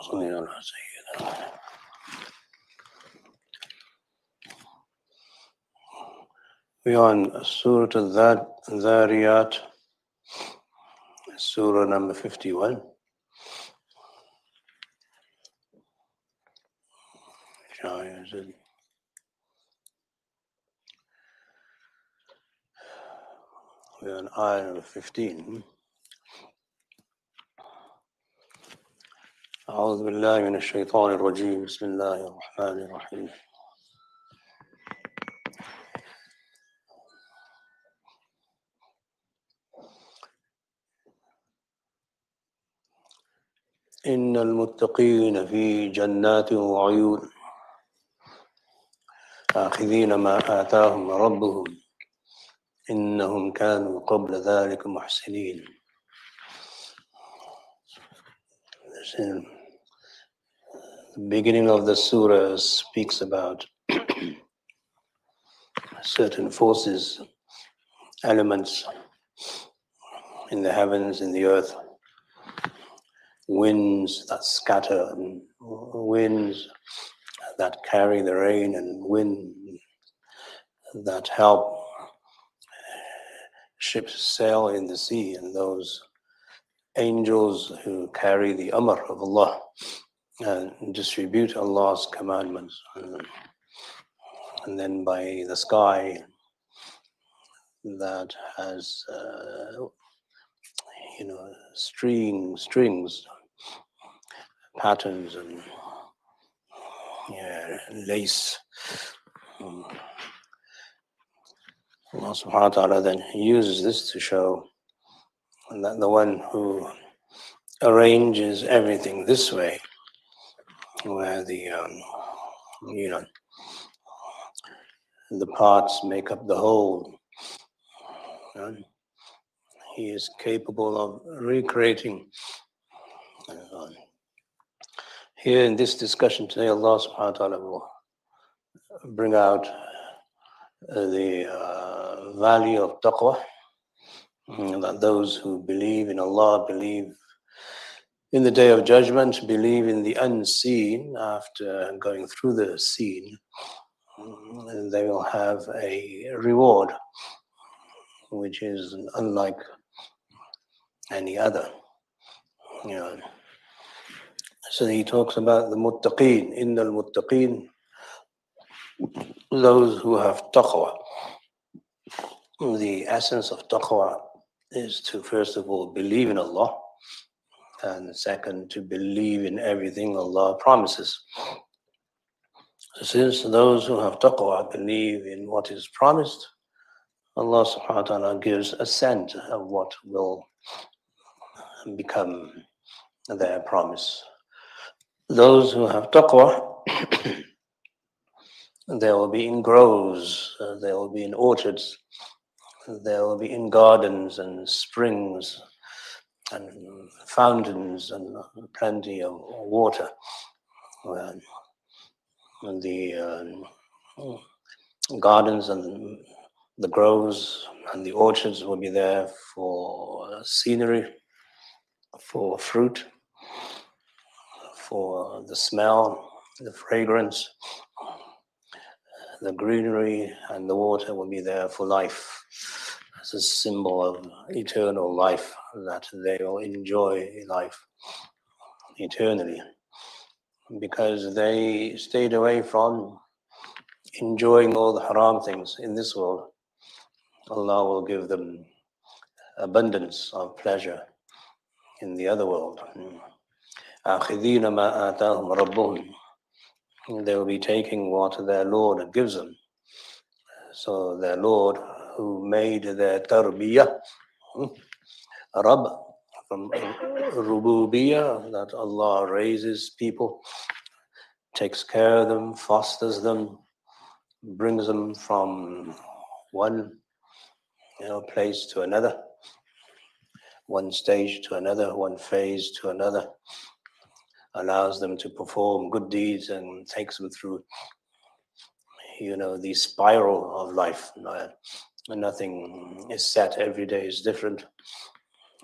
Bismillahirrahmanirrahim. We are on Surah Al-Dhariyat, Surah number 51. We are on Ayah number 15. أعوذ بالله من الشيطان الرجيم. بسم الله الرحمن الرحيم. إن المتقين في جنات وعيون آخذين ما آتاهم ربهم. إنهم كانوا قبل ذلك محسنين. The beginning of the surah speaks about certain forces, elements in the heavens, in the earth, winds that scatter, and winds that carry the rain, and wind that help ships sail in the sea, and those angels who carry the Amr of Allah and distribute Allah's commandments. And then by the sky that has, uh, you know, string, strings, patterns, and yeah, lace. Um, Allah subhanahu wa ta'ala then uses this to show that the one who arranges everything this way, where the um, you know the parts make up the whole, and he is capable of recreating. Uh, here in this discussion today, Allah subhanahu wa ta'ala will bring out uh, the uh, value of taqwa, mm, that those who believe in Allah believe in the day of judgment, believe in the unseen after going through the seen, mm, they will have a reward which is unlike any other. You know. So he talks about the muttaqeen, in the muttaqeen, those who have taqwa. The essence of taqwa is to first of all believe in Allah, and second to believe in everything Allah promises. Since those who have taqwa believe in what is promised, Allah subhanahu wa ta'ala gives a scent of what will become their promise. Those who have taqwa, they will be in groves, they will be in orchards, they will be in gardens and springs and fountains and plenty of water. and the uh, gardens and the groves and the orchards will be there for scenery, for fruit, for the smell, the fragrance, the greenery, and the water will be there for life as a symbol of eternal life, that they will enjoy life eternally because they stayed away from enjoying all the haram things in this world. Allah will give them abundance of pleasure in the other world. They will be taking what their Lord gives them. So their Lord who made the tarbiyah, hmm, Rab, from rububiyah, that Allah raises people, takes care of them, fosters them, brings them from one you know, place to another, one stage to another, one phase to another, allows them to perform good deeds and takes them through, you know, the spiral of life. Nothing is set. Every day is different.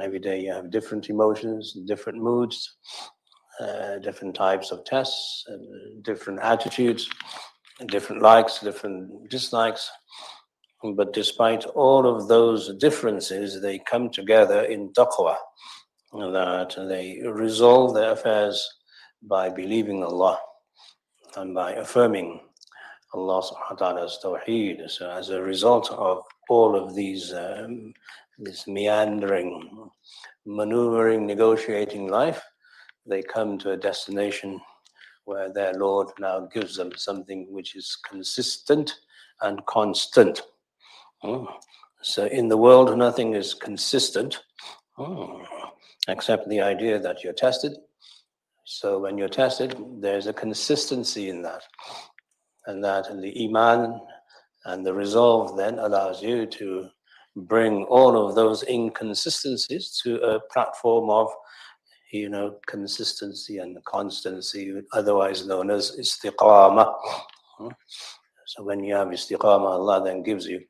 Every day you have different emotions, different moods, uh, different types of tests, and different attitudes, different likes, different dislikes. But despite all of those differences, they come together in taqwa, that they resolve their affairs by believing Allah and by affirming Allah subhanahu tawheed. So as a result of all of these, um, this meandering, maneuvering, negotiating life, they come to a destination where their Lord now gives them something which is consistent and constant. Mm. So in the world, nothing is consistent mm, except the idea that you're tested. So when you're tested, there's a consistency in that. And that and the Iman and the resolve then allows you to bring all of those inconsistencies to a platform of you know, consistency and constancy, otherwise known as istiqamah. Hmm. So when you have istiqamah, Allah then gives you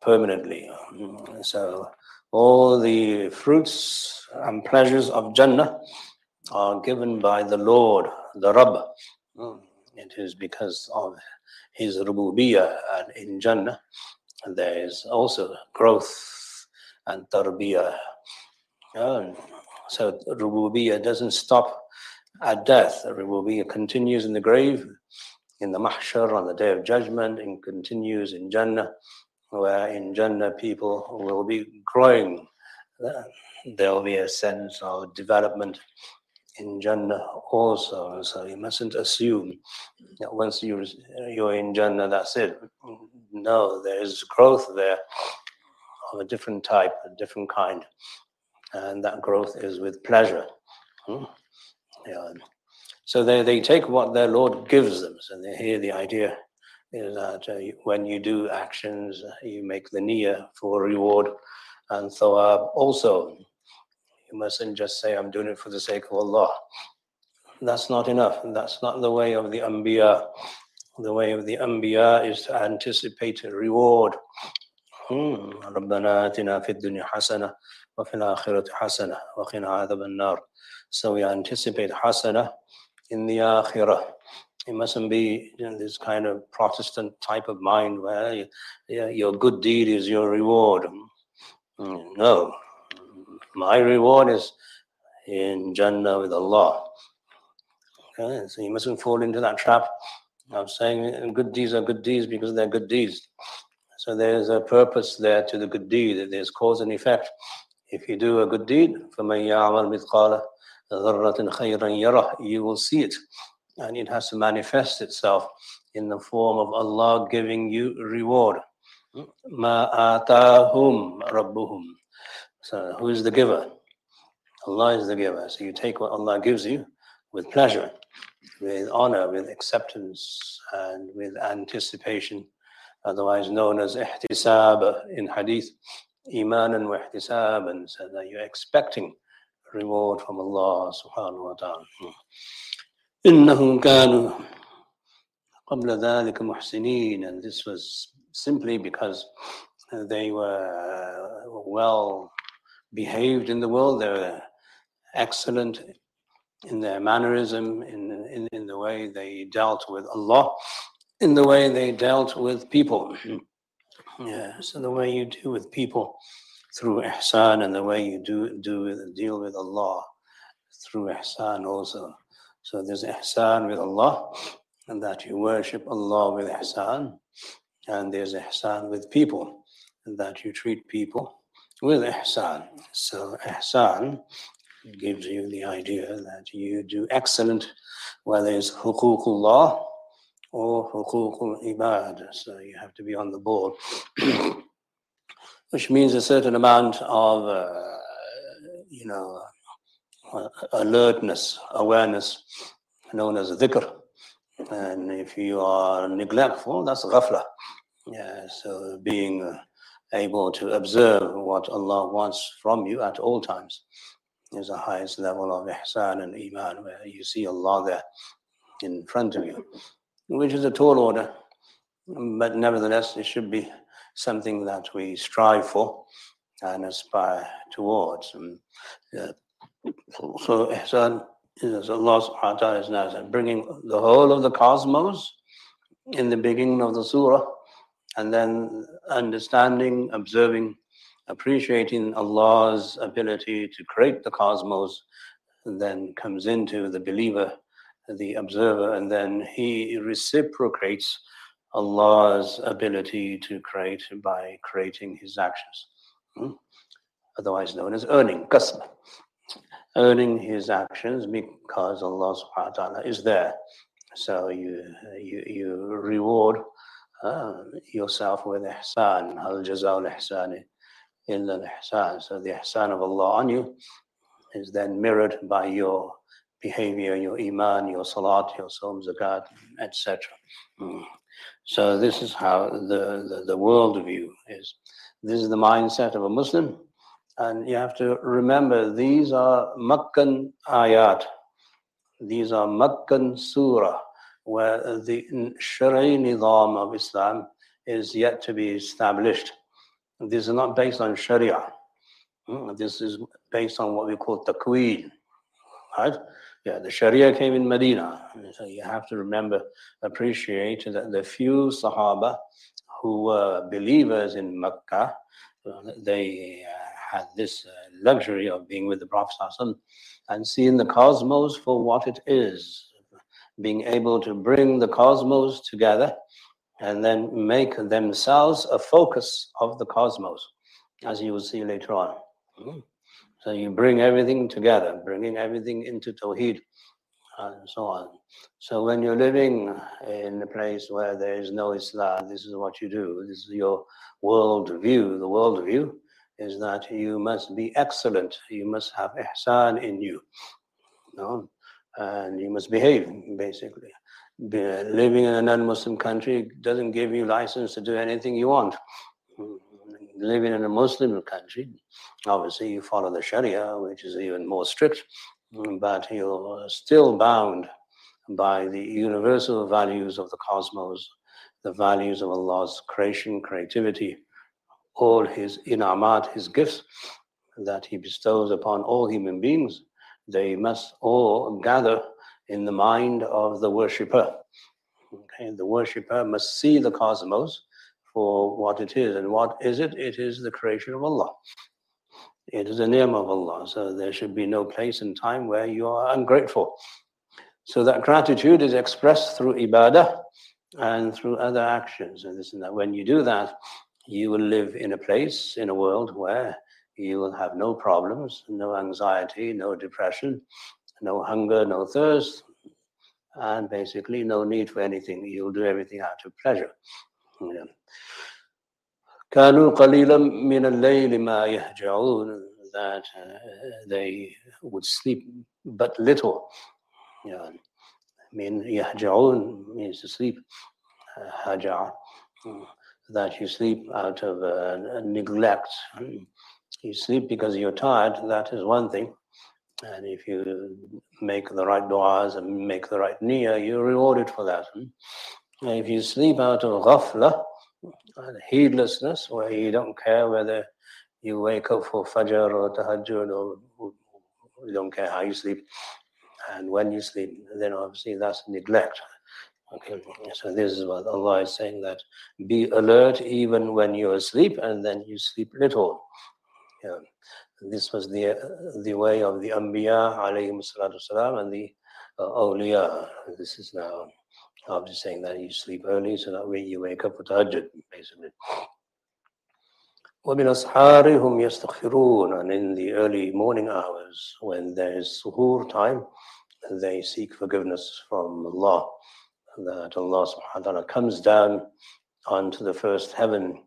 permanently. Hmm. So all the fruits and pleasures of Jannah are given by the Lord, the Rabb. It is because of His rububiyyah and in Jannah there is also growth and tarbiyah. Um, so rububiyyah doesn't stop at death. Rububiyyah continues in the grave, in the mahshar on the day of judgment, and continues in Jannah, where in Jannah people will be growing. There will be a sense of development in Jannah also. So you mustn't assume that once you're, you're in Jannah, that's it. No, there is growth there of a different type, a different kind and that growth is with pleasure. Hmm? Yeah. So they, they take what their Lord gives them, they hear the idea is that uh, when you do actions, you make the niyyah for reward and thawab also. You mustn't just say, I'm doing it for the sake of Allah. That's not enough. That's not the way of the Anbiya. The way of the Anbiya is to anticipate a reward. ربنا آتنا في الدنيا حسنة وفي الآخرة حسنة وقنا عذاب النار. So we anticipate hasana in the akhirah. It mustn't be you know, this kind of Protestant type of mind where you, yeah, your good deed is your reward. Mm, no, my reward is in Jannah with Allah. Okay, so you mustn't fall into that trap of saying good deeds are good deeds because they're good deeds. So there's a purpose there to the good deed. There's cause and effect. If you do a good deed, فَمَنْ يَعْمَلْ مِثْقَالَ ذَرَّةٍ خَيْرًا يَرَهُ You will see it. And it has to manifest itself in the form of Allah giving you reward. مَا آتَاهُمْ رَبُّهُمْ So who is the giver? Allah is the giver. So you take what Allah gives you with pleasure, with honor, with acceptance, and with anticipation, otherwise known as ihtisab in hadith imanan wa ihtisaban, so that you're expecting reward from Allah subhanahu wa ta'ala. إنهم كانوا قبل ذلك محسنين and this was simply because they were well behaved in the world, they were excellent in their mannerism, in, in, in the way they dealt with Allah, in the way they dealt with people. Yeah, so the way you deal with people through ihsan and the way you do do with, deal with Allah through ihsan also. So there's ihsan with Allah and that you worship Allah with ihsan and there's ihsan with people and that you treat people with ihsan. So ihsan gives you the idea that you do excellent, whether it's huququllah or huququl ibad. So you have to be on the ball, which means a certain amount of, uh, you know, uh, alertness, awareness, known as dhikr. And if you are neglectful, that's ghafla. Yeah, so being uh, able to observe what Allah wants from you at all times. Is the highest level of ihsan and iman, where you see Allah there in front of you which is a tall order, but nevertheless, it should be something that we strive for and aspire towards. Uh, so ihsan is Allah subhanahu wa ta'ala is now bringing the whole of the cosmos in the beginning of the surah and then understanding, observing, appreciating Allah's ability to create the cosmos then comes into the believer, the observer, and then he reciprocates Allah's ability to create by creating his actions. Hmm? Otherwise known as earning, kasb earning his actions because Allah subhanahu wa ta'ala is there. So you, you, you reward yourself with ihsan. Al jazaw ihsan illa ihsan. So the ihsan of Allah on you is then mirrored by your behavior, your iman, your salat, your som, zakat, etc. Mm. So this is how the, the, the world view is. This is the mindset of a Muslim and you have to remember, these are Makkan ayat. These are Makkan surah, where the Shari Nizam of Islam is yet to be established. This is not based on Sharia. Hmm, this is based on what we call taqween. Right? Yeah, the Sharia came in Medina. So you have to remember, appreciate that the few Sahaba who were believers in Mecca, they uh, had this uh, luxury of being with the Prophet and seeing the cosmos for what it is, being able to bring the cosmos together and then make themselves a focus of the cosmos, as you will see later on. Mm-hmm. So you bring everything together, bringing everything into Tawheed and so on. So when you're living in a place where there is no Islam, this is what you do. This is your world view. The world view is that you must be excellent. You must have ihsan in you. No? And you must behave, basically. Be, living in a non-Muslim country doesn't give you license to do anything you want. Living in a Muslim country, obviously you follow the Sharia, which is even more strict, but you're still bound by the universal values of the cosmos, the values of Allah's creation, creativity, all his inamat, his gifts that he bestows upon all human beings, they must all gather in the mind of the worshipper. Okay, the worshipper must see the cosmos for what it is. And what is it? It is the creation of Allah. It is the name of Allah. So there should be no place and time where you are ungrateful. So that gratitude is expressed through ibadah and through other actions. And this and that. When you do that, you will live in a place, in a world where you will have no problems, no anxiety, no depression, no hunger, no thirst, and basically no need for anything. You'll do everything out of pleasure. كانوا قليلا من الليل ما يهجعون that uh, they would sleep but little. Yeah. I mean, يهجعون means to sleep. Uh, that you sleep out of uh, neglect. You sleep because you're tired, that is one thing. And if you make the right du'as and make the right niyyah, you're rewarded for that. Hmm? And If you sleep out of ghafla, heedlessness, where you don't care whether you wake up for fajr or tahajjud or you don't care how you sleep and when you sleep, then obviously that's neglect. Okay, so this is what Allah is saying that be alert even when you're asleep and then you sleep little. Yeah. This was the the way of the Anbiya alayhim salatu salam and the uh, awliya. This is now after saying that you sleep early so that way you wake up for tahajjud, basically. وَبِالْأَسْحَارِ هُمْ يَسْتَغْفِرُونَ And in the early morning hours, when there is suhoor time, they seek forgiveness from Allah that Allah subhanahu wa ta'ala comes down onto the first heaven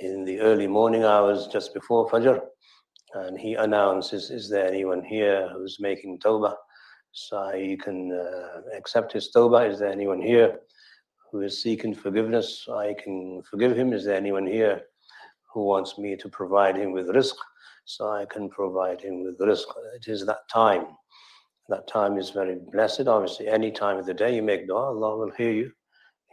in the early morning hours just before Fajr and he announces, is there anyone here who's making tawbah? So you can uh, accept his tawbah. Is there anyone here who is seeking forgiveness? I can forgive him. Is there anyone here who wants me to provide him with rizq? So I can provide him with rizq. It is that time that time is very blessed. Obviously, any time of the day you make dua, Allah will hear you.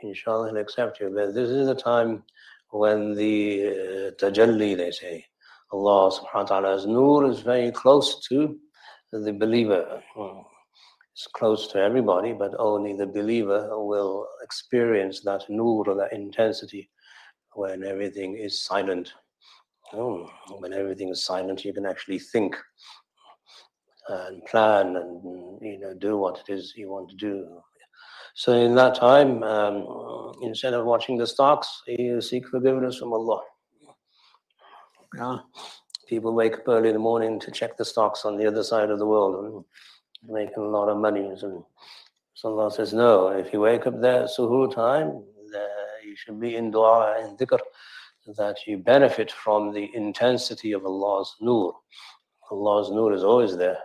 Inshallah, He'll accept you. But this is the time when the uh, tajalli, they say, Allah subhanahu wa ta'ala's nur is very close to the believer. It's close to everybody, but only the believer will experience that nur, that intensity, when everything is silent. Oh, when everything is silent, you can actually think and plan and you know do what it is you want to do. So in that time, um, instead of watching the stocks, you seek forgiveness from Allah. Yeah. People wake up early in the morning to check the stocks on the other side of the world and making a lot of money. And so Allah says, no, if you wake up there suhoor time, you should be in dua and dhikr, that you benefit from the intensity of Allah's nur. Allah's nur is always there.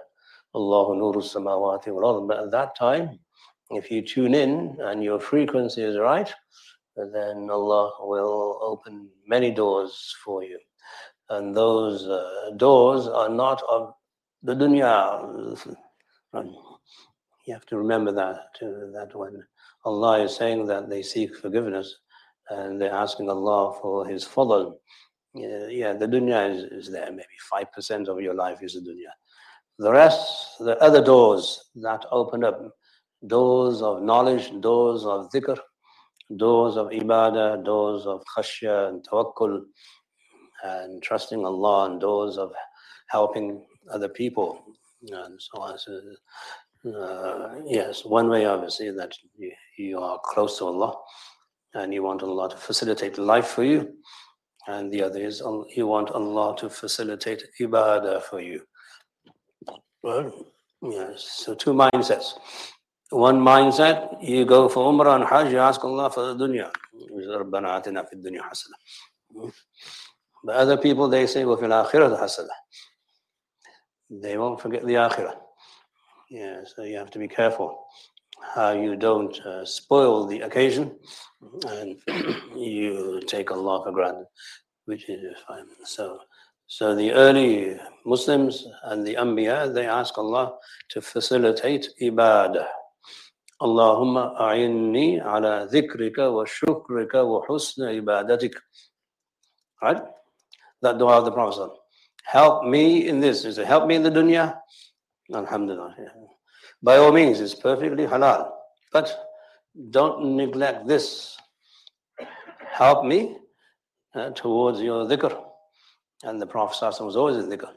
Allahu nuru samawati wal But at that time, if you tune in and your frequency is right, then Allah will open many doors for you. And those uh, doors are not of the dunya. You have to remember that, too, that when Allah is saying that they seek forgiveness and they're asking Allah for His fadl, yeah, the dunya is, is there. Maybe 5% of your life is the dunya. The rest, the other doors that open up, doors of knowledge, doors of dhikr, doors of ibadah, doors of khashya and tawakkul, and trusting Allah, and doors of helping other people, and so on. So, uh, yes, one way obviously that you, you are close to Allah and you want Allah to facilitate life for you, and the other is you want Allah to facilitate ibadah for you. Well, yes, so two mindsets. One mindset, you go for Umrah and Hajj, you ask Allah for the dunya. But other people, they say, وَفِي الْآخِرَةِ حَسَنَةً They won't forget the akhirah. Yeah, so you have to be careful how you don't uh, spoil the occasion and you take Allah for granted, which is fine. So so the early Muslims and the Anbiya, they ask Allah to facilitate ibadah. Allahumma a'inni ala dhikrika wa shukrika wa husna ibadatik. Right? That dua of the Prophet. Help me in this. Is it help me in the dunya? Alhamdulillah. By all means, it's perfectly halal. But don't neglect this. Help me uh, towards your dhikr. And the Prophet was always in dhikr.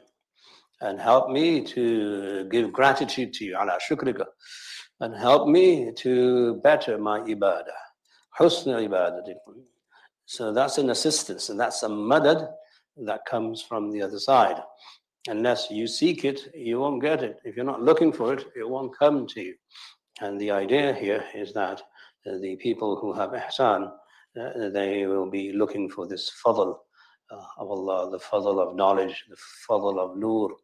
And help me to give gratitude to you, ala shukrika. And help me to better my ibadah. Husna ibadah. So that's an assistance, and that's a madad that comes from the other side. Unless you seek it, you won't get it. If you're not looking for it, it won't come to you. And the idea here is that the people who have ihsan, uh, they will be looking for this fadl, uh, of Allah, the fadl of knowledge, the fadl of nur,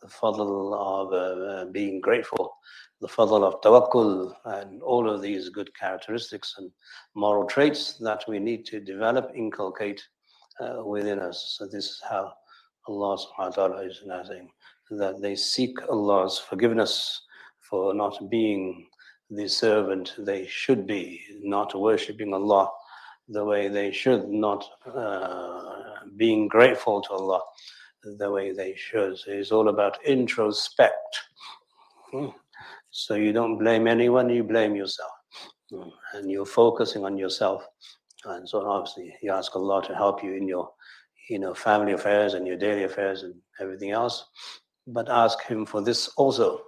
the fadl of uh, being grateful, the fadl of tawakkul, and all of these good characteristics and moral traits that we need to develop, inculcate uh, within us. So this is how Allah subhanahu wa ta'ala is saying that they seek Allah's forgiveness for not being the servant they should be, not worshipping Allah the way they should, not uh, being grateful to Allah the way they should. So it's all about introspect. Hmm. So you don't blame anyone, you blame yourself. Hmm. And you're focusing on yourself. And so obviously you ask Allah to help you in your you know, family affairs and your daily affairs and everything else. But ask Him for this also,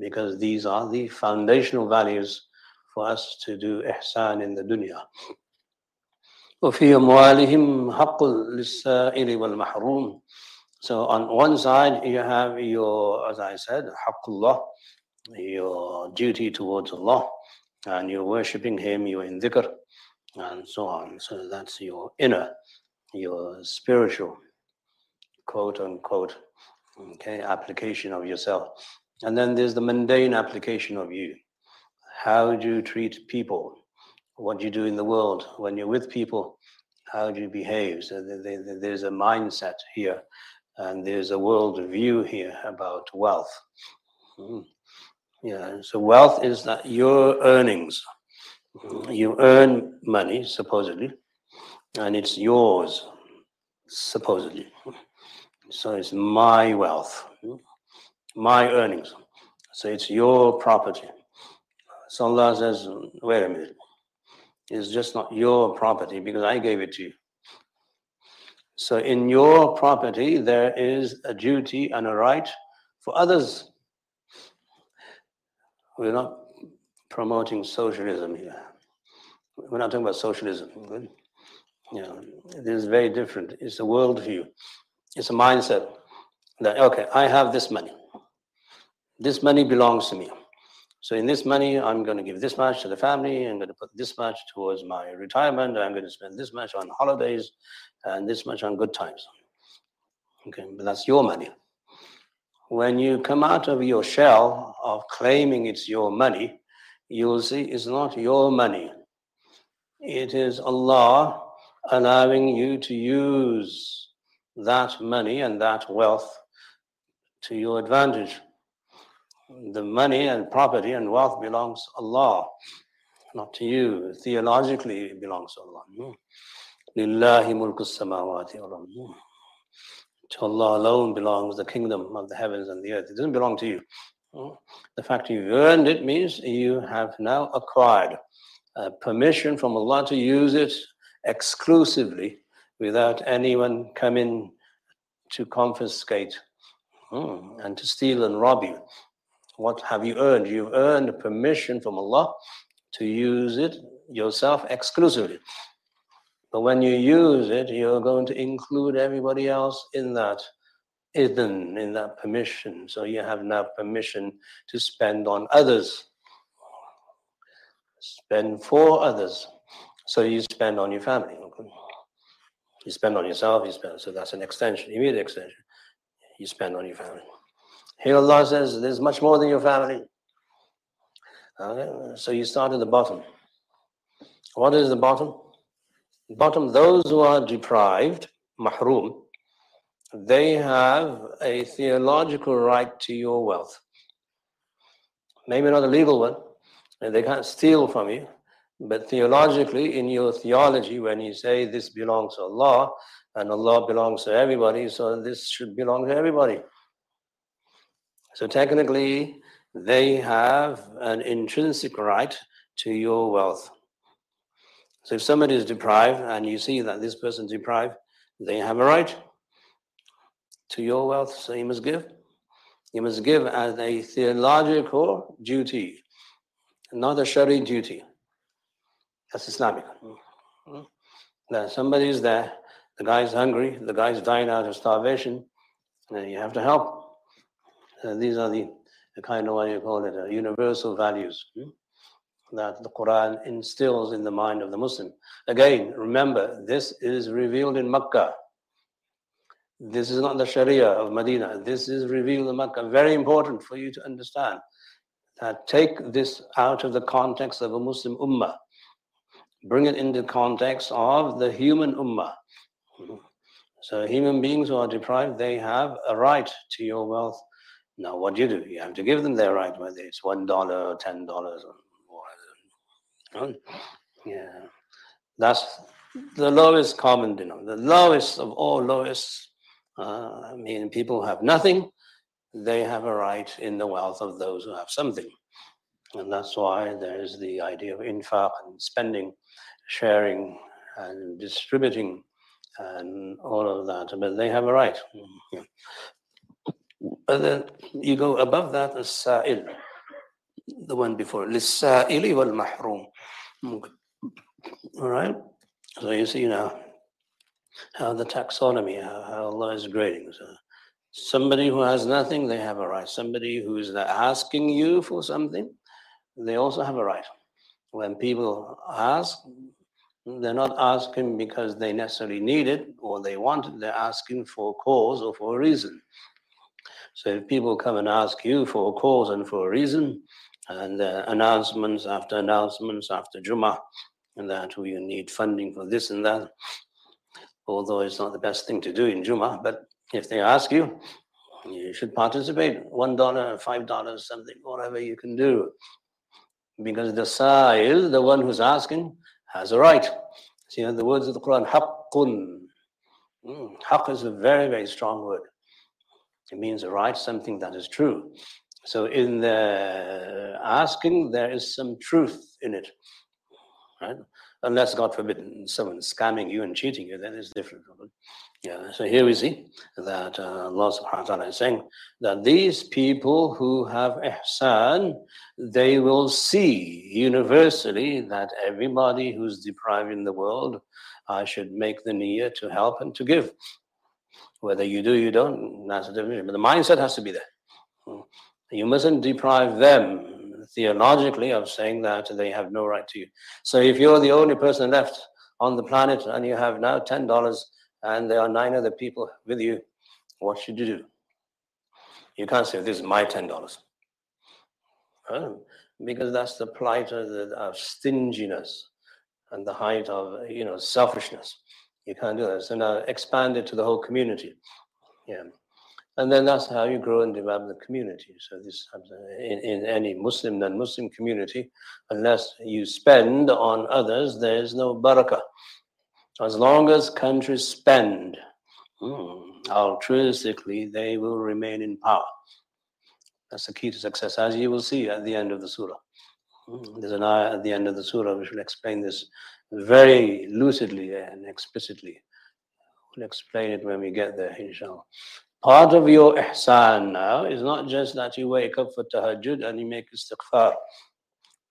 because these are the foundational values for us to do ihsan in the dunya. وفي أموالهم حق للسائل والمحروم So on one side you have your, as I said, haqqullah, your duty towards Allah, and you're worshipping Him, you're in dhikr, and so on. So that's your inner, your spiritual, quote unquote, okay, application of yourself. And then there's the mundane application of you. How do you treat people? what do you do in the world when you're with people how do you behave so there's a mindset here and there's a world view here about wealth hmm. yeah so wealth is that your earnings you earn money supposedly and it's yours supposedly so it's my wealth my earnings So it's your property. So Allah says, wait a minute. It's just not your property because I gave it to you. So in your property, there is a duty and a right for others. We're not promoting socialism here. We're not talking about socialism. Good? You know, it is very different. It's a worldview. It's a mindset that, okay, I have this money. This money belongs to me. So in this money, I'm going to give this much to the family. I'm going to put this much towards my retirement. I'm going to spend this much on holidays and this much on good times. Okay, but that's your money. When you come out of your shell of claiming it's your money, you'll see it's not your money. It is Allah allowing you to use that money and that wealth to your advantage. The money and property and wealth belongs to Allah, not to you. Theologically, it belongs to Allah. Hmm. Lillahi mulku samawati hmm. To Allah alone belongs the kingdom of the heavens and the earth. It doesn't belong to you. The fact you've earned it means you have now acquired uh, permission from Allah to use it exclusively without anyone coming to confiscate hmm, and to steal and rob you. What have you earned? You've earned permission from Allah to use it yourself exclusively. But when you use it, you're going to include everybody else in that idn, in that permission. So you have now permission to spend on others, spend for others. So you spend on your family. You spend on yourself, you spend. So that's an extension, immediate extension. You spend on your family. Here Allah says there's much more than your family. Okay? So you start at the bottom. What is the bottom? Bottom, those who are deprived, mahrum, they have a theological right to your wealth. Maybe not a legal one, and they can't steal from you, but theologically, in your theology, when you say this belongs to Allah and Allah belongs to everybody, so this should belong to everybody. So technically, they have an intrinsic right to your wealth. So if somebody is deprived and you see that this person is deprived, they have a right to your wealth, so you must give. You must give as a theological duty, not a Shari duty. That's Islamic. Hmm? That somebody is there, the guy is hungry, the guy is dying out of starvation, and you have to help. Uh, these are the, the kind of what you call it, uh, universal values hmm? that the Quran instills in the mind of the Muslim. Again, remember, this is revealed in Makkah. This is not the Sharia of Medina. This is revealed in Makkah. Very important for you to understand that take this out of the context of a Muslim ummah bring it into context of the human ummah. So human beings who are deprived, they have a right to your wealth. Now, what do you do? You have to give them their right, whether it's one dollar or ten dollars or whatever. Yeah, that's the lowest common denominator. The lowest of all lowest Uh, I mean, people have nothing; they have a right in the wealth of those who have something. And that's why there's the idea of infaq and spending, sharing and distributing and all of that. But they have a right. Yeah. But then you go above that as sa'il, the one before, لِلسَّائِلِ وَالْمَحْرُومِ. All right? So you see now how the taxonomy, uh, uh, how, how Allah is grading. So somebody who has nothing, they have a right. Somebody who is asking you for something, they also have a right. When people ask, they're not asking because they necessarily need it or they want it, they're asking for a cause or for a reason. So if people come and ask you for a cause and for a reason, and uh, announcements after announcements after Jummah, and that we need funding for this and that, although it's not the best thing to do in Juma, but if they ask you, you should participate. One dollar, five dollars, something, whatever you can do because the sa'il, the one who's asking, has a right. See, in the words of the Quran, haqqun. Mm, haqq is a very, very strong word. It means a right, something that is true. So in the asking, there is some truth in it, right? Unless, God forbid, someone scamming you and cheating you, then it's different. Yeah, so here we see that uh, Allah subhanahu wa ta'ala is saying that these people who have ihsan, they will see universally that everybody who's deprived in the world, I should make the niyyah to help and to give. Whether you do, you don't, that's a different. But the mindset has to be there. You mustn't deprive them theologically of saying that they have no right to you. So if you're the only person left on the planet and you have now ten dollars and there are nine other people with you, what should you do? You can't say this is my ten dollars. Because that's the plight of, the, of stinginess and the height of you know selfishness. You can't do that. So now expand it to the whole community. Yeah. And then that's how you grow and develop the community. So this in, in any Muslim non-Muslim community, unless you spend on others, there is no barakah. As long as countries spend hmm, altruistically, they will remain in power. That's the key to success, as you will see at the end of the surah. Hmm, there's an ayah at the end of the surah which will explain this very lucidly and explicitly. We'll explain it when we get there, inshallah. Part of your ihsan now is not just that you wake up for tahajjud and you make istighfar.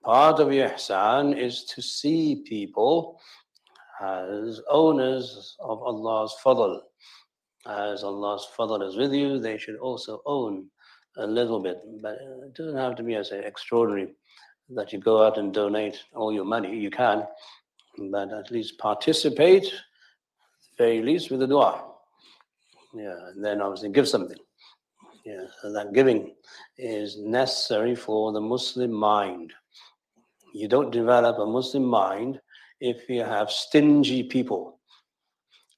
Part of your ihsan is to see people as owners of Allah's fadl. As Allah's fadl is with you, they should also own a little bit. But it doesn't have to be, as extraordinary that you go out and donate all your money. You can, but at least participate, very least with the dua. Yeah, and then obviously give something. Yeah, so that giving is necessary for the Muslim mind. You don't develop a Muslim mind if you have stingy people.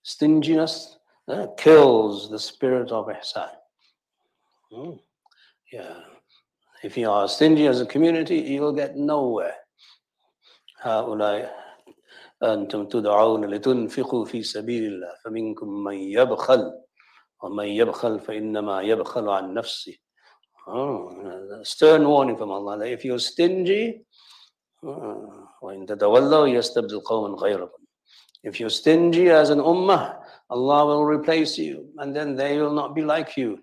Stinginess uh, kills the spirit of ihsan. Mm. Yeah. If you are stingy as a community, you will get nowhere. أنتم تدعون لتنفقوا في سبيل الله فمنكم من يبخل ومن يبخل فإنما يبخل عن نفسه oh, stern warning from Allah that if you're stingy وإن تتولوا يستبدل قوما غيركم if you're stingy as an ummah Allah will replace you and then they will not be like you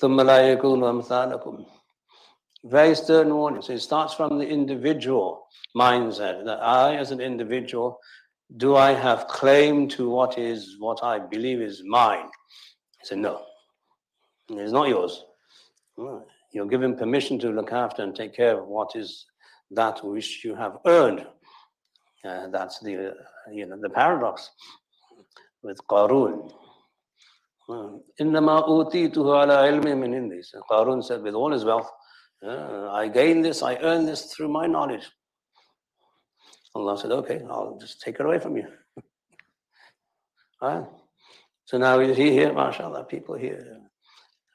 ثم لا يكونوا أمثالكم very stern warning so it starts from the individual mindset that I as an individual do I have claim to what is what I believe is mine? He said, No. It's not yours. You're given permission to look after and take care of what is that which you have earned. Uh, that's the uh, you know the paradox with Qarun. إنما أوتيته على علم من عندي. Qarun said, with all his wealth, uh, I gained this, I earned this through my knowledge. Allah said, okay, I'll just take it away from you. Right. Ah. So now we see here, mashallah, people here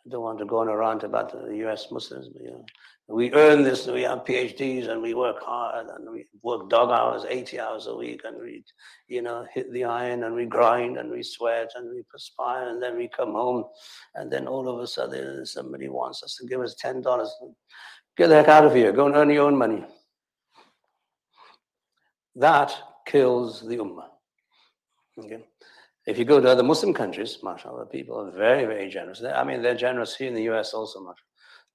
don't want to go on a rant about the US Muslims, but you know, we earn this, we have PhDs and we work hard and we work dog hours, 80 hours a week, and we, you know, hit the iron and we grind and we sweat and we perspire and then we come home and then all of a sudden somebody wants us to give us $10. Get the heck out of here, go and earn your own money. That kills the ummah. Okay. If you go to other Muslim countries, mashallah, people are very, very generous. They, I mean, they're generous here in the US also, much.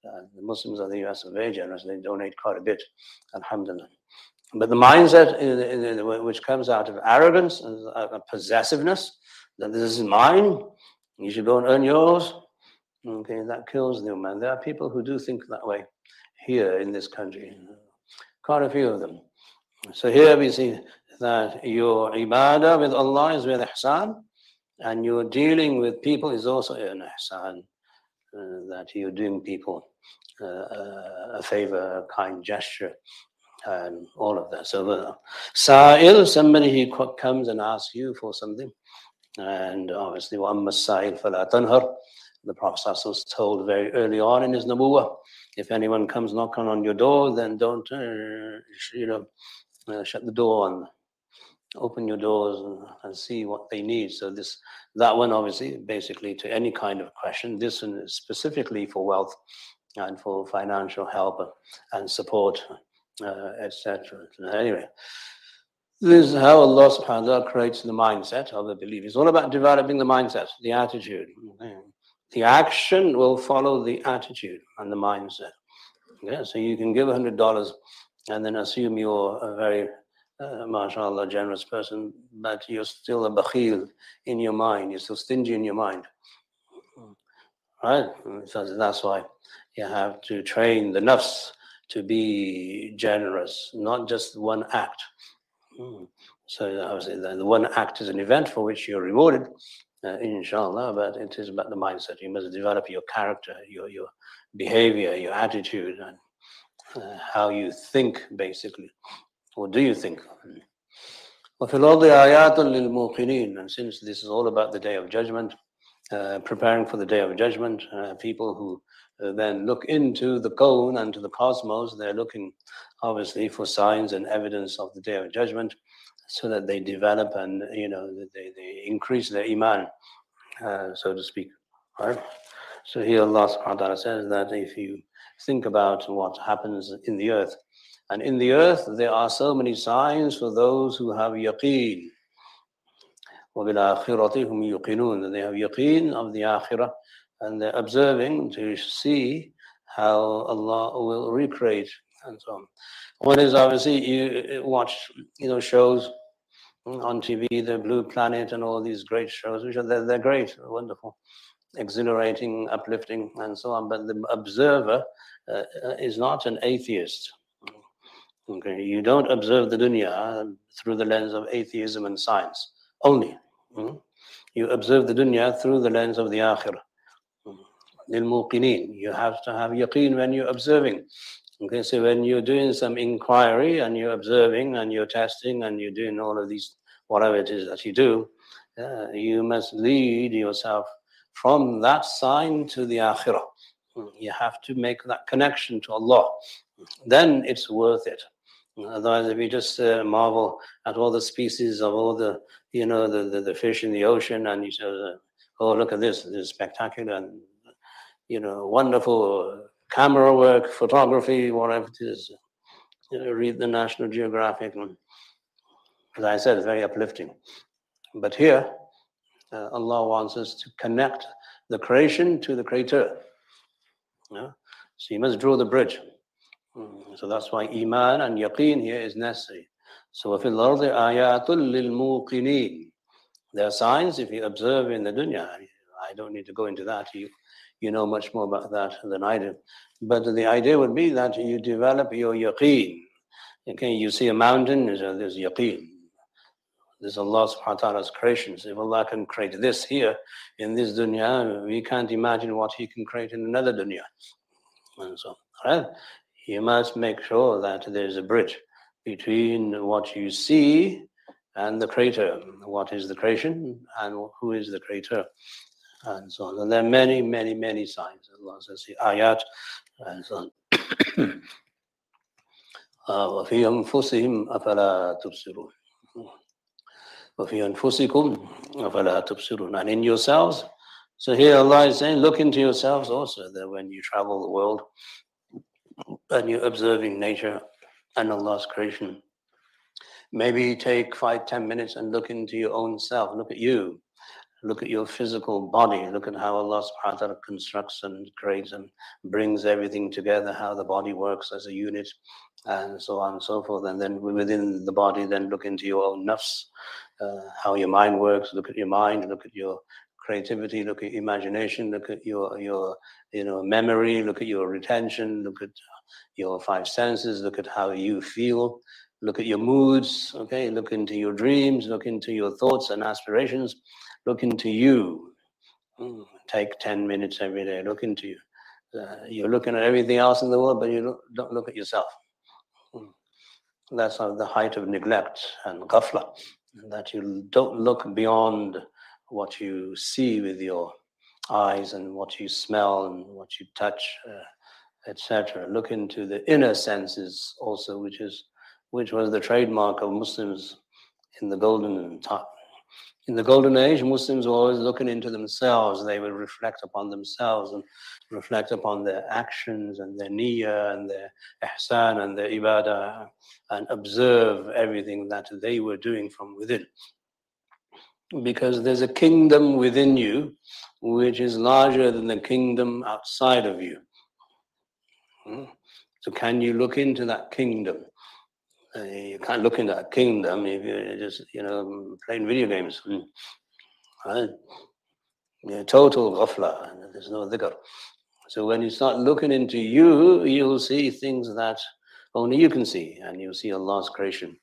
Uh, the Muslims of the US are very generous. They donate quite a bit, alhamdulillah. But the mindset in, in, in, which comes out of arrogance and uh, possessiveness, that this is mine, you should go and earn yours, okay, that kills the ummah. There are people who do think that way here in this country, quite a few of them. So here we see that your ibadah with Allah is with ihsan, and your dealing with people is also an ihsan, uh, that you're doing people uh, uh a favor, a kind gesture, and all of that. So the sa'il, somebody who comes and asks you for something, and obviously وَأَمَّا السَّائِلْ فَلَا تَنْهَرْ the Prophet was told very early on in his Nabuwa, if anyone comes knocking on your door, then don't, uh, you know, uh, shut the door and open your doors and, and, see what they need. So this, that one, obviously, basically to any kind of question. This one is specifically for wealth and for financial help and support, uh, etc. Anyway, this is how Allah subhanahu wa ta'ala creates the mindset of the believer. It's all about developing the mindset, the attitude. The action will follow the attitude and the mindset. Okay? So you can give $100 and then assume you're a very uh, mashallah, generous person, but you're still a bakhil in your mind, you're still stingy in your mind. Right? So that's why you have to train the nafs to be generous, not just one act. Hmm. So obviously the one act is an event for which you're rewarded, uh, inshallah, but it is about the mindset. You must develop your character, your, your behavior, your attitude, and how you think, basically. What do you think? وفي الأرض آيات للموقنين and since this is all about the day of judgment uh, preparing for the day of judgment uh, people who uh, then look into the cone and to the cosmos they're looking obviously for signs and evidence of the day of judgment so that they develop and you know they, they increase their iman uh, so to speak right so here Allah subhanahu wa ta'ala says that if you think about what happens in the earth and in the earth, there are so many signs for those who have yaqeen. وَبِالْآخِرَةِ هُمْ يُقِنُونَ They have yaqeen of the akhirah and they're observing to see how Allah will recreate and so on. One is obviously you watch, you know, shows on TV, the Blue Planet and all these great shows, which are they're, they're great, wonderful, exhilarating, uplifting, and so on. But the observer uh, is not an atheist. Okay, you don't observe the dunya through the lens of atheism and science only. Mm? You observe the dunya through the lens of the akhirah. للموقنين. You have to have yaqeen when you're observing. Okay, so when you're doing some inquiry and you're observing and you're testing and you're doing all of these, whatever it is that you do, uh, you must lead yourself from that sign to the akhirah. you have to make that connection to Allah. Then it's worth it. Otherwise, if you just uh, marvel at all the species of all the, you know, the, the, the fish in the ocean, and you say, oh, look at this, this is spectacular, and, you know, wonderful camera work, photography, whatever it is. You know, read the National Geographic, as I said, very uplifting. But here, uh, Allah wants us to connect the creation to the creator. Yeah? So you must draw the bridge. Mm, so that's why iman and yaqeen here is necessary. So if الأرض آيات للموقنين There are signs if you observe in the dunya. I don't need to go into that. You, you know much more about that than I do. But the idea would be that you develop your yaqeen. Okay, you see a mountain, there's, a, there's yaqeen. This is Allah subhanahu wa ta'ala's creations. If Allah can create this here in this dunya, we can't imagine what He can create in another dunya. And so, right? you must make sure that there's a bridge between what you see and the creator. What is the creation and who is the creator? And so on. And there are many, many, many signs. Allah says the ayat and so on. وفي أنفسهم أفلا تبصرون وفي أنفسكم أفلا تبصرون and in yourselves so here Allah is saying look into yourselves also that when you travel the world and you're observing nature and Allah's creation. Maybe take five, ten minutes and look into your own self. Look at you. Look at your physical body. Look at how Allah subhanahu wa ta'ala constructs and creates and brings everything together, how the body works as a unit, and so on and so forth. And then within the body, then look into your own nafs, uh, how your mind works. Look at your mind, look at your creativity, look at your imagination, look at your your you know memory, look at your retention, look at your five senses, look at how you feel, look at your moods, okay, look into your dreams, look into your thoughts and aspirations, look into you. Mm, take 10 minutes every day, look into you. Uh, you're looking at everything else in the world, but you don't, look at yourself. Mm. That's the height of neglect and ghafla, that you don't look beyond what you see with your eyes and what you smell and what you touch. Uh, etc. Look into the inner senses also, which is which was the trademark of Muslims in the golden time. In the golden age, Muslims were always looking into themselves. They would reflect upon themselves and reflect upon their actions and their niyyah and their ihsan and their ibadah and observe everything that they were doing from within. Because there's a kingdom within you which is larger than the kingdom outside of you. Hmm? So, can you look into that kingdom? Uh, you can't look into that kingdom if you're just, you know, playing video games. Hmm. Right? Total ghafla, there's no dhikr. So when you start looking into you, you'll see things that only you can see, and you'll see Allah's creation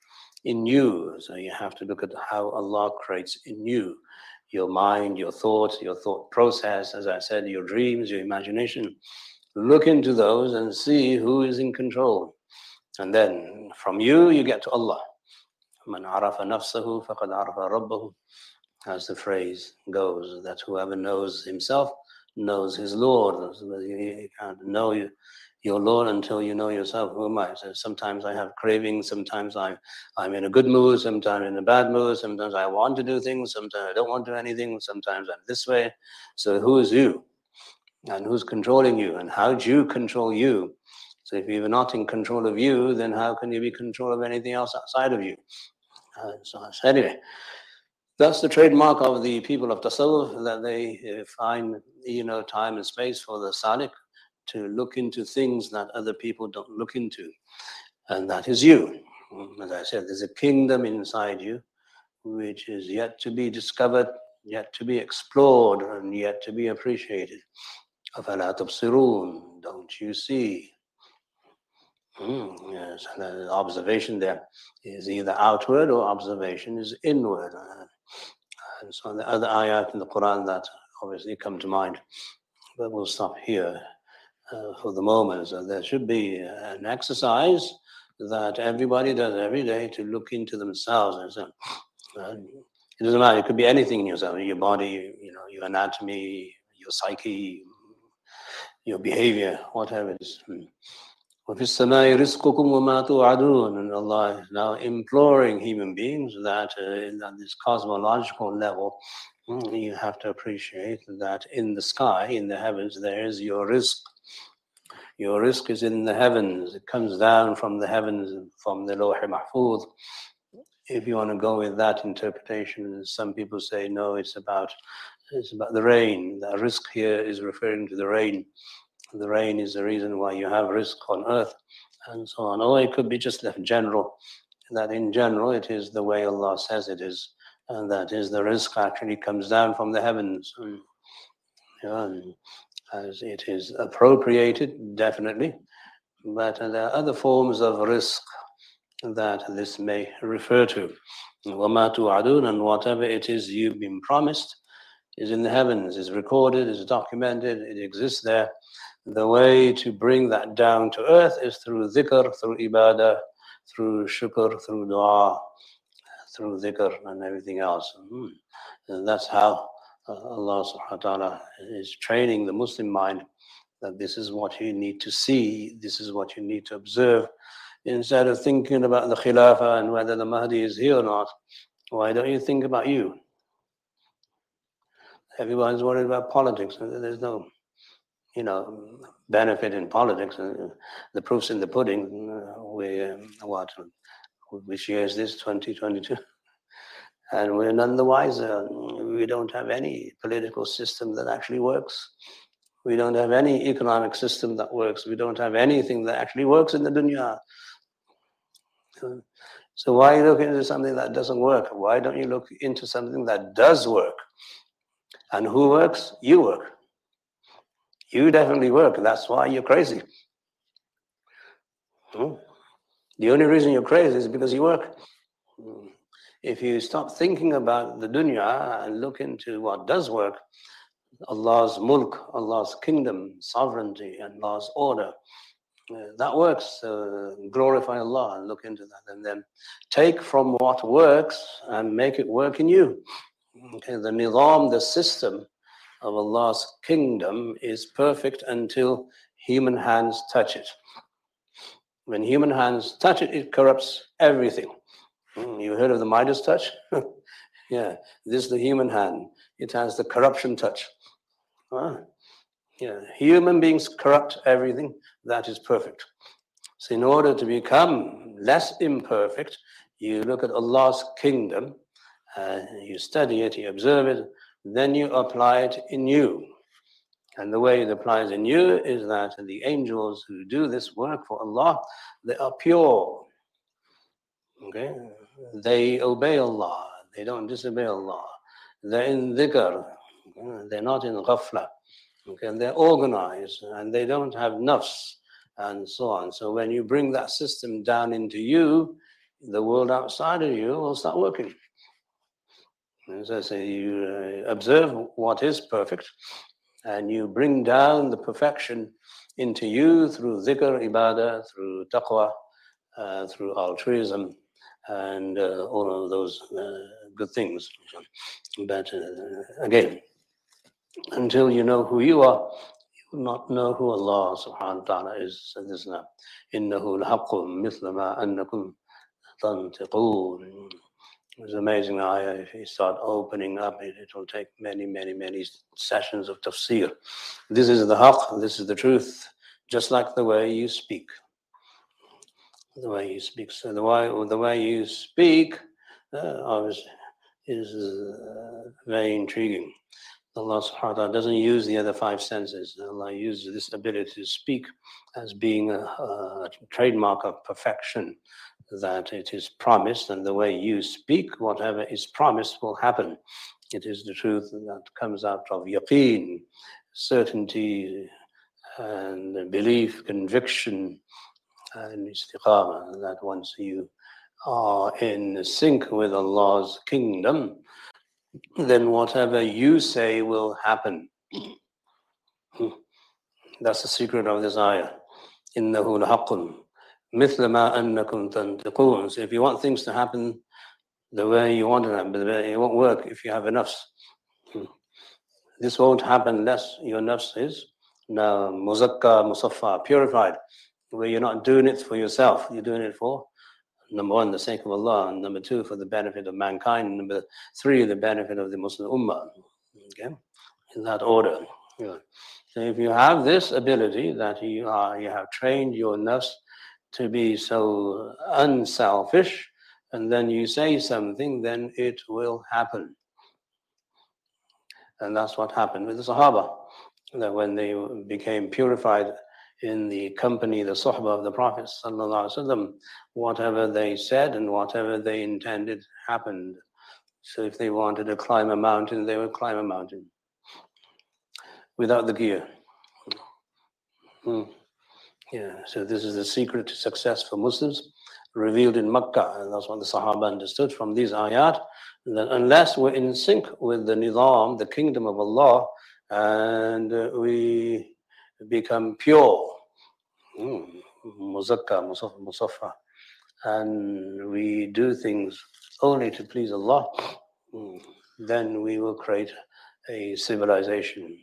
in you. So you have to look at how Allah creates in you your mind, your thoughts, your thought process, as I said, your dreams, your imagination. Look into those and see who is in control. And then from you, you get to Allah. Man arafa nafsahu faqad arafa rabbahu. As the phrase goes, that whoever knows himself knows his Lord. You can't know your Lord until you know yourself. Who am I? So sometimes I have cravings. Sometimes I'm I'm in a good mood. Sometimes in a bad mood. Sometimes I want to do things. Sometimes I don't want to do anything. Sometimes I'm this way. So who is you? And who's controlling you? And how do you control you? So if you're not in control of you, then how can you be control of anything else outside of you? Uh, so, anyway, that's the trademark of the people of Tasawwuf, that they uh, find, you know, time and space for the Salik to look into things that other people don't look into. And that is you. As I said, there's a kingdom inside you which is yet to be discovered, yet to be explored, and yet to be appreciated. Don't you see? Mm, yes, the observation there is either outward or observation is inward. And so the other ayat in the Quran that obviously come to mind, but we'll stop here uh, for the moment. So there should be an exercise that everybody does every day to look into themselves. And so, uh, it doesn't matter. It could be anything in yourself, your body, you know, your anatomy, your psyche, your behavior, whatever it is. And Allah is now imploring human beings that uh, at this cosmological level, mm, you have to appreciate that in the sky, in the heavens, there is your rizq. Your rizq is in the heavens. It comes down from the heavens, from the Lawh Mahfuz. If you want to go with that interpretation, some people say, no, it's about, it's about the rain. The rizq here is referring to the rain the rain is the reason why you have rizq on earth, and so on. Or it could be just left general, that in general it is the way Allah says it is, and that is the rizq actually comes down from the heavens. Hmm. And, and as it is appropriated, definitely, but there are other forms of rizq that this may refer to. وَمَا تُوعَدُونَ and whatever it is you've been promised is in the heavens, is recorded, is documented, it exists there the way to bring that down to earth is through dhikr, through ibadah, through shukr, through dua, through dhikr and everything else. Hmm. And that's how uh, Allah subhanahu wa ta'ala is training the Muslim mind that this is what you need to see, this is what you need to observe. Instead of thinking about the Khilafah and whether the Mahdi is here or not, why don't you think about you? Everyone's worried about politics. There's no you know, benefit in politics. Uh, the proof's in the pudding. Uh, we um, what which year is this? 2022, and we're none the wiser. We don't have any political system that actually works. We don't have any economic system that works. We don't have anything that actually works in the dunya. So why you look into something that doesn't work? Why don't you look into something that does work? And who works? You work. You definitely work. That's why you're crazy. Hmm? The only reason you're crazy is because you work. Hmm. If you stop thinking about the dunya and look into what does work, Allah's mulk, Allah's kingdom, sovereignty, and Allah's order, uh, that works. Uh, glorify Allah and look into that. And then take from what works and make it work in you. Okay, the nizam, the system, of Allah's kingdom is perfect until human hands touch it. When human hands touch it, it corrupts everything. Hmm, you heard of the Midas touch? yeah, this is the human hand. It has the corruption touch. Huh? Yeah, human beings corrupt everything that is perfect. So, in order to become less imperfect, you look at Allah's kingdom, uh, you study it, you observe it, then you apply it in you. And the way it applies in you is that the angels who do this work for Allah, they are pure. Okay? They obey Allah. They don't disobey Allah. They're in dhikr. They're not in ghafla. Okay? And they're organized and they don't have nafs and so on. So when you bring that system down into you, the world outside of you will start working. As I say, you uh, observe what is perfect and you bring down the perfection into you through dhikr, ibadah, through taqwa, uh, through altruism, and uh, all of those uh, good things. But uh, again, until you know who you are, you will not know who Allah subhanahu wa ta'ala is. So this now. إِنَّهُ الْحَقُّ مِثْلَ مَا أَنَّكُمْ تَنْتِقُونَ it's amazing ayah. If you start opening up it, it will take many, many, many sessions of tafsir. This is the haqq, this is the truth, just like the way you speak. The way you speak. So the way, the way you speak, uh, obviously, is uh, very intriguing. Allah subhanahu wa ta'ala doesn't use the other five senses. Allah uses this ability to speak as being a, a trademark of perfection that it is promised, and the way you speak, whatever is promised will happen. It is the truth that comes out of yaqeen, certainty, and belief, conviction, and istiqamah, that once you are in sync with Allah's kingdom, then whatever you say will happen. That's the secret of this ayah. إِنَّهُ لَحَقٌّ مثل ما أنكم تنطقون. So if you want things to happen the way you want them, but it won't work if you have enough. Hmm. This won't happen unless your nafs is now muzakka, musaffa, purified, where you're not doing it for yourself, you're doing it for number one, the sake of Allah, and number two, for the benefit of mankind, and number three, the benefit of the Muslim Ummah. Okay, in that order. Yeah. So if you have this ability that you are, you have trained your nafs to be so unselfish, and then you say something, then it will happen. And that's what happened with the Sahaba. That when they became purified in the company, the Sahaba of the Prophet, وسلم, whatever they said and whatever they intended happened. So if they wanted to climb a mountain, they would climb a mountain without the gear. Hmm. Yeah, so this is the secret to success for Muslims revealed in Makkah. And that's what the Sahaba understood from these ayat. That unless we're in sync with the Nizam, the kingdom of Allah, and uh, we become pure, hmm, muzakka, musaffa, and we do things only to please Allah, hmm, then we will create a civilization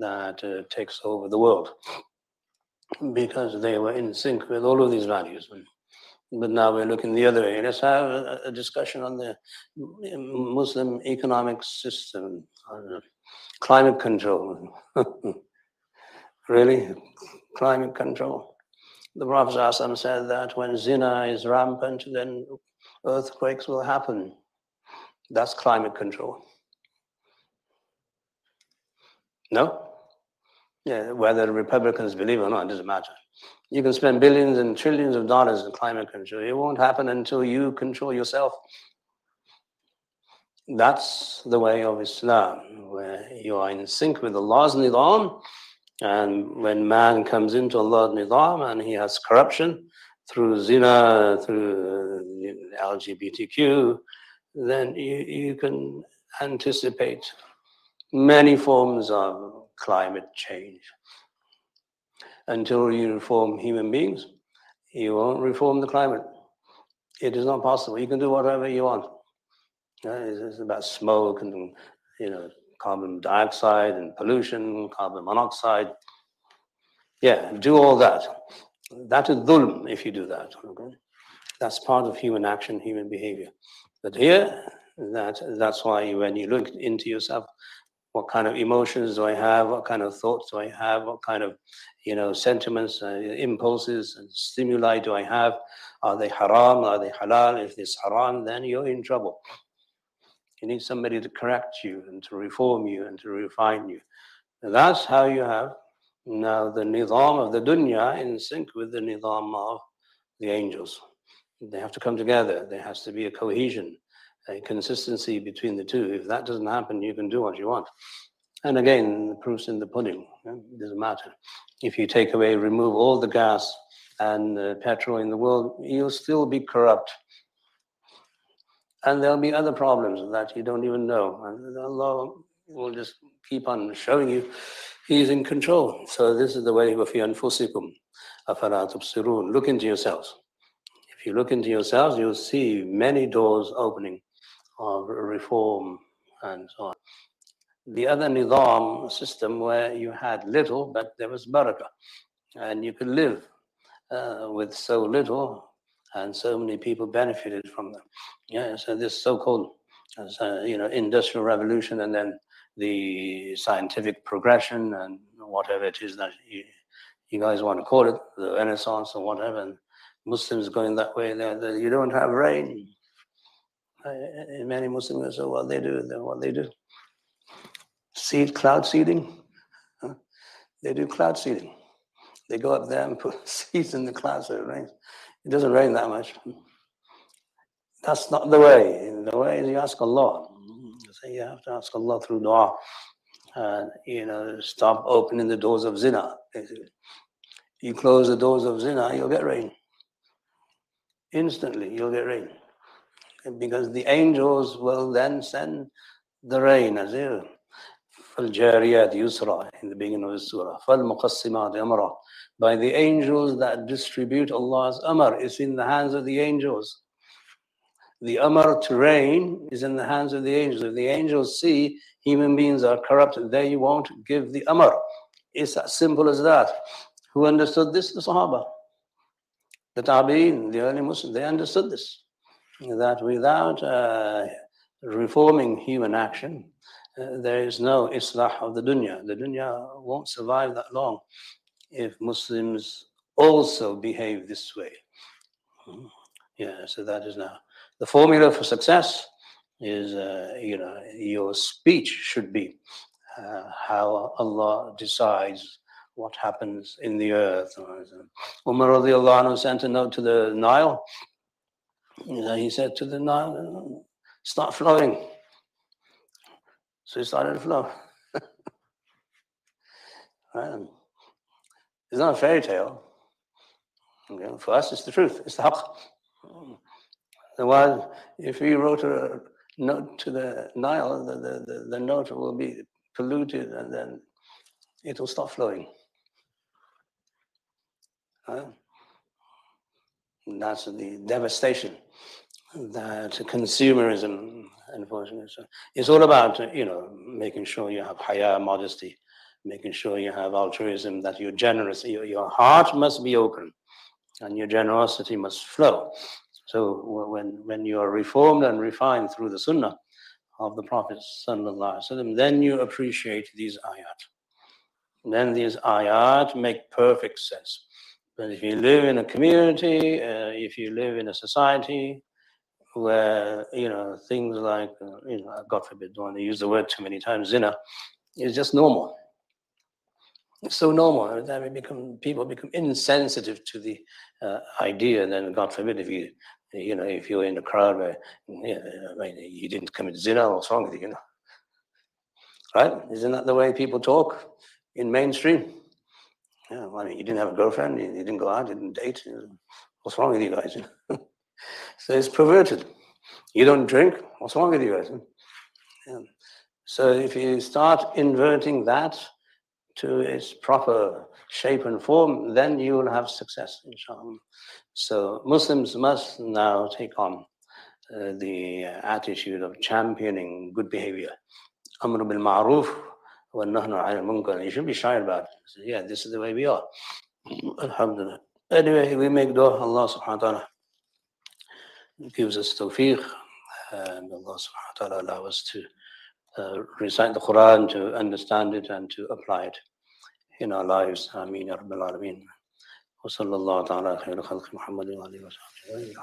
that uh, takes over the world because they were in sync with all of these values. But now we're looking the other way. Let's have a, discussion on the Muslim economic system, uh, climate control. really? Climate control. The Prophet said that when zina is rampant, then earthquakes will happen. That's climate control. No? Yeah, whether Republicans believe or not, it doesn't matter. You can spend billions and trillions of dollars in climate control. It won't happen until you control yourself. That's the way of Islam, where you are in sync with Allah's nidam. And when man comes into Allah's nidam and he has corruption through zina, through LGBTQ, then you, you can anticipate many forms of climate change. Until you reform human beings, you won't reform the climate. It is not possible. You can do whatever you want. Uh, it's about smoke and you know carbon dioxide and pollution, carbon monoxide. Yeah, do all that. That is dhulm if you do that. Okay? That's part of human action, human behavior. But here, that that's why when you look into yourself, what kind of emotions do I have? What kind of thoughts do I have? What kind of, you know, sentiments, uh, impulses, and stimuli do I have? Are they haram? Are they halal? If it's haram, then you're in trouble. You need somebody to correct you and to reform you and to refine you. And that's how you have now the nizam of the dunya in sync with the nizam of the angels. They have to come together. There has to be a cohesion a consistency between the two. If that doesn't happen, you can do what you want. And again, the proof's in the pudding. It doesn't matter. If you take away, remove all the gas and uh, petrol in the world, you'll still be corrupt. And there'll be other problems that you don't even know. And Allah will just keep on showing you He's in control. So this is the way of Yanfusikum, Look into yourselves. If you look into yourselves, you'll see many doors opening of reform and so on. The other nizam system where you had little, but there was barakah, and you could live uh, with so little, and so many people benefited from them. Yeah, so this so-called, uh, you know, industrial revolution, and then the scientific progression, and whatever it is that you, you guys want to call it, the Renaissance or whatever, and Muslims going that way. There, you don't have rain Uh, in many Muslims, so what they do, then what they do. Seed, cloud seeding. Huh? They do cloud seeding. They go up there and put seeds in the clouds so it rains. It doesn't rain that much. That's not the way. The way is you ask Allah. So you have to ask Allah through dua. And, you know, stop opening the doors of zina. You close the doors of zina, you'll get rain. Instantly, you'll get rain because the angels will then send the rain as if فالجاريات يسرا in the beginning of the surah فالمقسمات أمرا by the angels that distribute Allah's amr is in the hands of the angels the amr to rain is in the hands of the angels if the angels see human beings are corrupt they won't give the amr it's as simple as that who understood this the sahaba the tabi'in the early muslims they understood this that without uh, reforming human action, uh, there is no islah of the dunya. The dunya won't survive that long if Muslims also behave this way. Hmm. Yeah, so that is now the formula for success is uh, you know your speech should be uh, how Allah decides what happens in the earth. Umar radiallahu anhu sent a note to the Nile you know, he said to the Nile, start flowing. So it started to flow. right? It's not a fairy tale. Okay? For us, it's the truth. It's the haqq. Otherwise, if we wrote a note to the Nile, the, the, the, the note will be polluted and then it will stop flowing. Right? that's the devastation that consumerism, unfortunately, is all about you know making sure you have higher modesty, making sure you have altruism, that you're generous, your, your heart must be open, and your generosity must flow. So when when you are reformed and refined through the Sunnah of the Prophet sallallahu then you appreciate these ayat. Then these ayat make perfect sense but if you live in a community, uh, if you live in a society where, you know, things like, uh, you know, God forbid, don't want to use the word too many times, zina, is just normal. It's so normal that we become, people become insensitive to the uh, idea. And then, God forbid, if you, you know, if you're in a crowd where you, know, I mean, you didn't commit zina, what's wrong with you, you know? Right? Isn't that the way people talk in mainstream? Yeah, I mean, you didn't have a girlfriend, you, you didn't go out, you didn't date. What's wrong with you guys? So it's perverted. You don't drink? What's wrong with you guys? Yeah. So if you start inverting that to its proper shape and form, then you will have success, inshallah. So Muslims must now take on uh, the attitude of championing good behavior. Amr bil ma'roof wa nahi anil munkar. You should be shy about it. So, yeah, this is the way we are. Alhamdulillah. Anyway, we make dua Allah subhanahu wa ta'ala gives us tawfiq and Allah subhanahu wa ta'ala allow us to uh, recite the Quran, to understand it and to apply it in our lives. Ameen ya Rabbil Alameen. وصلى الله تعالى خير خلق محمد وآله وصحبه